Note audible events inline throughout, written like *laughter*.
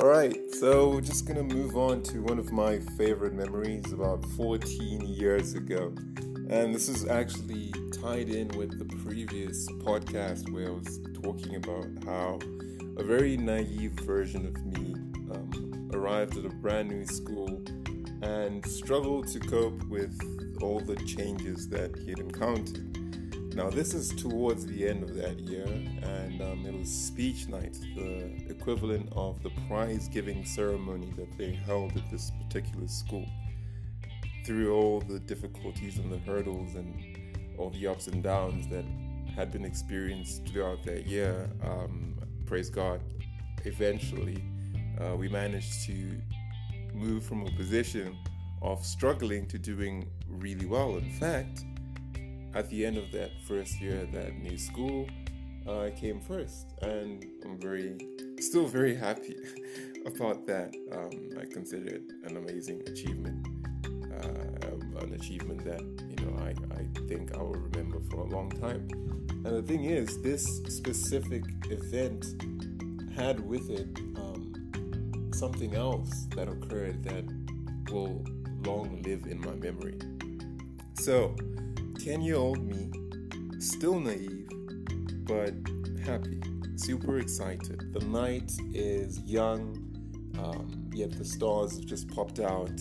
Alright, so we're just gonna move on to one of my favorite memories about 14 years ago. And this is actually tied in with the previous podcast where I was talking about how a very naive version of me um, arrived at a brand new school and struggled to cope with all the changes that he had encountered. Now, this is towards the end of that year, and um, it was speech night, the equivalent of the prize giving ceremony that they held at this particular school. Through all the difficulties and the hurdles and all the ups and downs that had been experienced throughout that year, um, praise God, eventually uh, we managed to move from a position of struggling to doing really well. In fact, at the end of that first year at that new school, uh, I came first, and I'm very, still very happy *laughs* about that. Um, I consider it an amazing achievement, uh, an achievement that you know I, I think I will remember for a long time. And the thing is, this specific event had with it um, something else that occurred that will long live in my memory. So 10 year old me, still naive, but happy, super excited. The night is young, um, yet the stars have just popped out.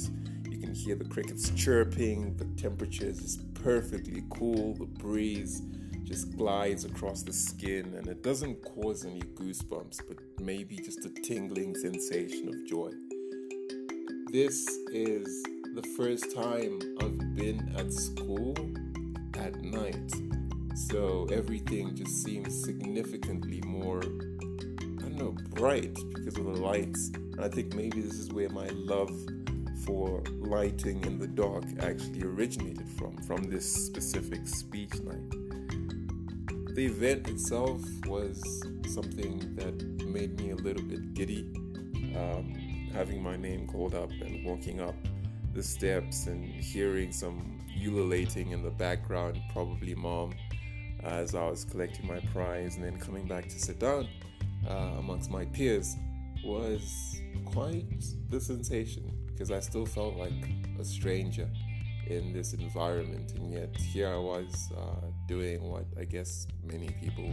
You can hear the crickets chirping, the temperature is just perfectly cool, the breeze just glides across the skin, and it doesn't cause any goosebumps, but maybe just a tingling sensation of joy. This is the first time I've been at school at night. So everything just seems significantly more, I don't know, bright because of the lights. And I think maybe this is where my love for lighting in the dark actually originated from, from this specific speech night. The event itself was something that made me a little bit giddy. Um, having my name called up and walking up the steps and hearing some ululating in the background, probably mom, as I was collecting my prize and then coming back to sit down uh, amongst my peers was quite the sensation because I still felt like a stranger in this environment, and yet here I was uh, doing what I guess many people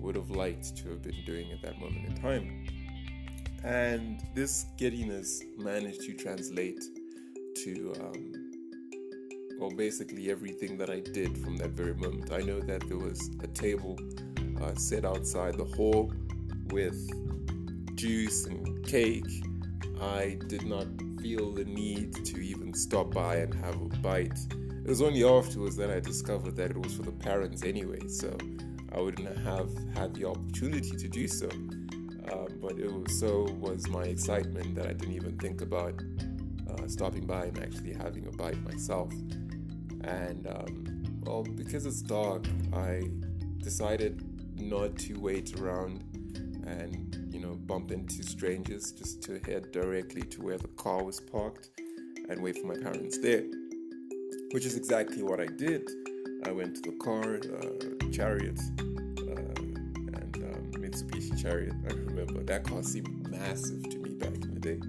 would have liked to have been doing at that moment in time. And this giddiness managed to translate to um, well, basically everything that I did from that very moment. I know that there was a table uh, set outside the hall with juice and cake. I did not feel the need to even stop by and have a bite. It was only afterwards that I discovered that it was for the parents anyway, so I wouldn't have had the opportunity to do so. Um, but it was, so was my excitement that I didn't even think about uh, stopping by and actually having a bite myself. And um, well, because it's dark, I decided not to wait around and you know bump into strangers just to head directly to where the car was parked and wait for my parents there which is exactly what i did. I went to the car uh, chariot uh, and um, mitsubishi chariot. I remember that car seemed massive to me back in the day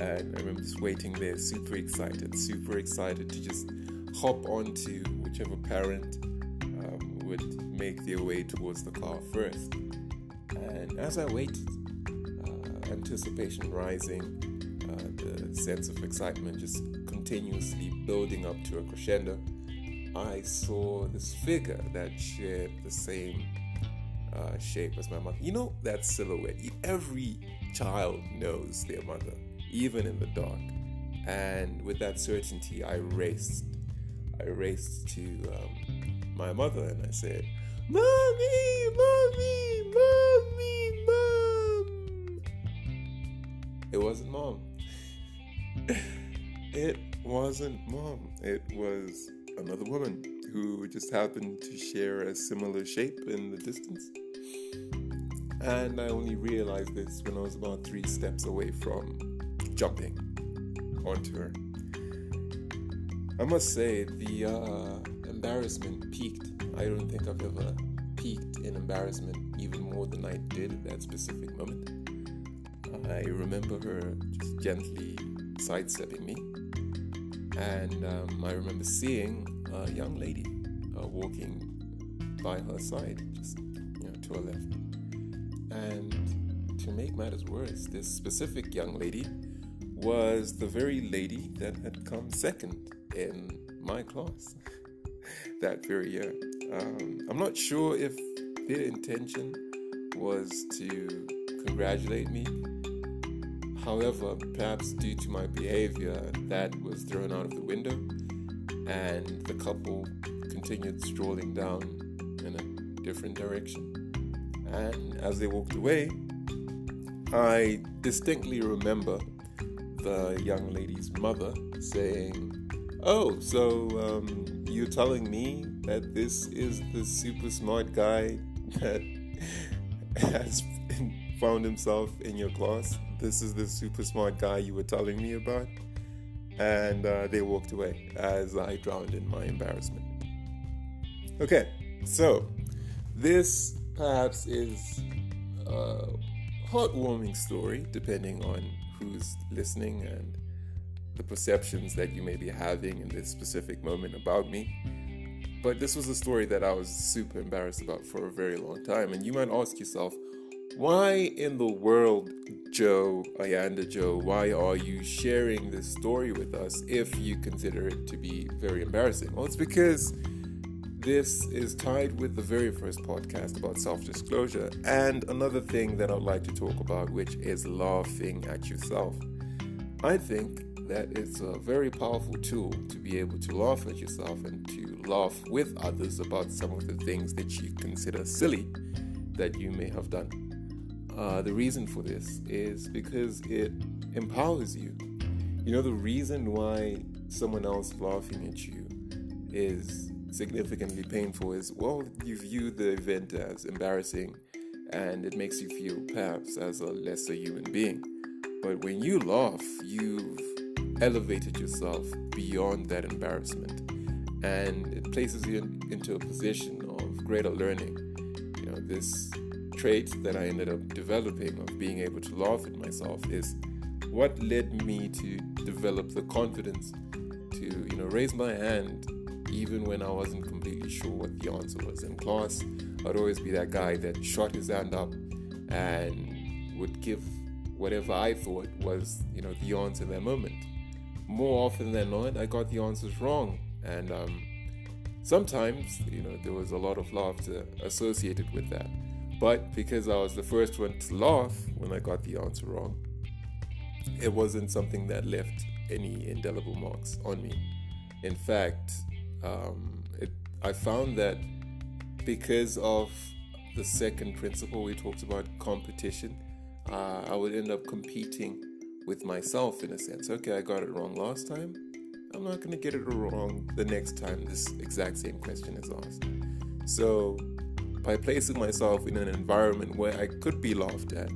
and i remember just waiting there super excited super excited to just hop onto whichever parent um, would make their way towards the car first. And as I waited, uh, anticipation rising, uh, the sense of excitement just continuously building up to a crescendo, I saw this figure that shared the same uh, shape as my mother. You know that silhouette. Every child knows their mother, even in the dark. And with that certainty, I raced I raced to um, my mother and I said, Mommy, Mommy, Mommy, Mom. It wasn't Mom. *laughs* it wasn't Mom. It was another woman who just happened to share a similar shape in the distance. And I only realized this when I was about three steps away from jumping onto her. I must say, the uh, embarrassment peaked. I don't think I've ever peaked in embarrassment even more than I did at that specific moment. I remember her just gently sidestepping me. And um, I remember seeing a young lady uh, walking by her side, just you know, to her left. And to make matters worse, this specific young lady was the very lady that had come second in my class *laughs* that very year. Um, I'm not sure if their intention was to congratulate me. However, perhaps due to my behavior, that was thrown out of the window, and the couple continued strolling down in a different direction. And as they walked away, I distinctly remember the young lady's mother saying, Oh, so um, you're telling me that this is the super smart guy that *laughs* has found himself in your class? This is the super smart guy you were telling me about? And uh, they walked away as I drowned in my embarrassment. Okay, so this perhaps is a heartwarming story, depending on who's listening and the perceptions that you may be having in this specific moment about me. But this was a story that I was super embarrassed about for a very long time. And you might ask yourself, why in the world, Joe, Ayanda Joe, why are you sharing this story with us if you consider it to be very embarrassing? Well, it's because this is tied with the very first podcast about self disclosure and another thing that I'd like to talk about, which is laughing at yourself. I think that it's a very powerful tool to be able to laugh at yourself and to laugh with others about some of the things that you consider silly that you may have done. Uh, the reason for this is because it empowers you. You know, the reason why someone else laughing at you is significantly painful is well, you view the event as embarrassing and it makes you feel perhaps as a lesser human being. But when you laugh, you've elevated yourself beyond that embarrassment and it places you in, into a position of greater learning. You know, this trait that I ended up developing of being able to laugh at myself is what led me to develop the confidence to, you know, raise my hand even when I wasn't completely sure what the answer was. In class, I'd always be that guy that shot his hand up and would give whatever I thought was, you know, the answer in that moment more often than not, I got the answers wrong. And um, sometimes, you know, there was a lot of laughter associated with that. But because I was the first one to laugh when I got the answer wrong, it wasn't something that left any indelible marks on me. In fact, um, it, I found that because of the second principle we talked about, competition, uh, I would end up competing with myself in a sense. Okay, I got it wrong last time. I'm not going to get it wrong the next time this exact same question is asked. So, by placing myself in an environment where I could be laughed at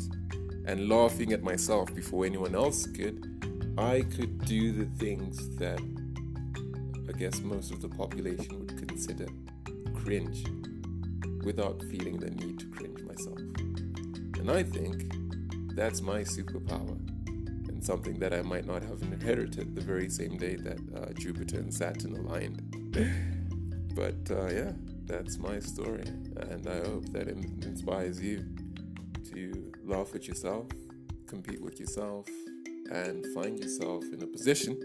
and laughing at myself before anyone else could, I could do the things that I guess most of the population would consider cringe without feeling the need to cringe myself. And I think that's my superpower and something that I might not have inherited the very same day that uh, Jupiter and Saturn aligned. *laughs* but uh, yeah, that's my story, and I hope that it inspires you to laugh at yourself, compete with yourself, and find yourself in a position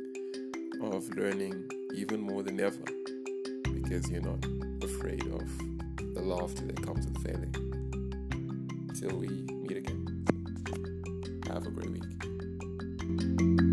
of learning even more than ever because you're not afraid of the laughter that comes with failing. Till we meet again, have a great week.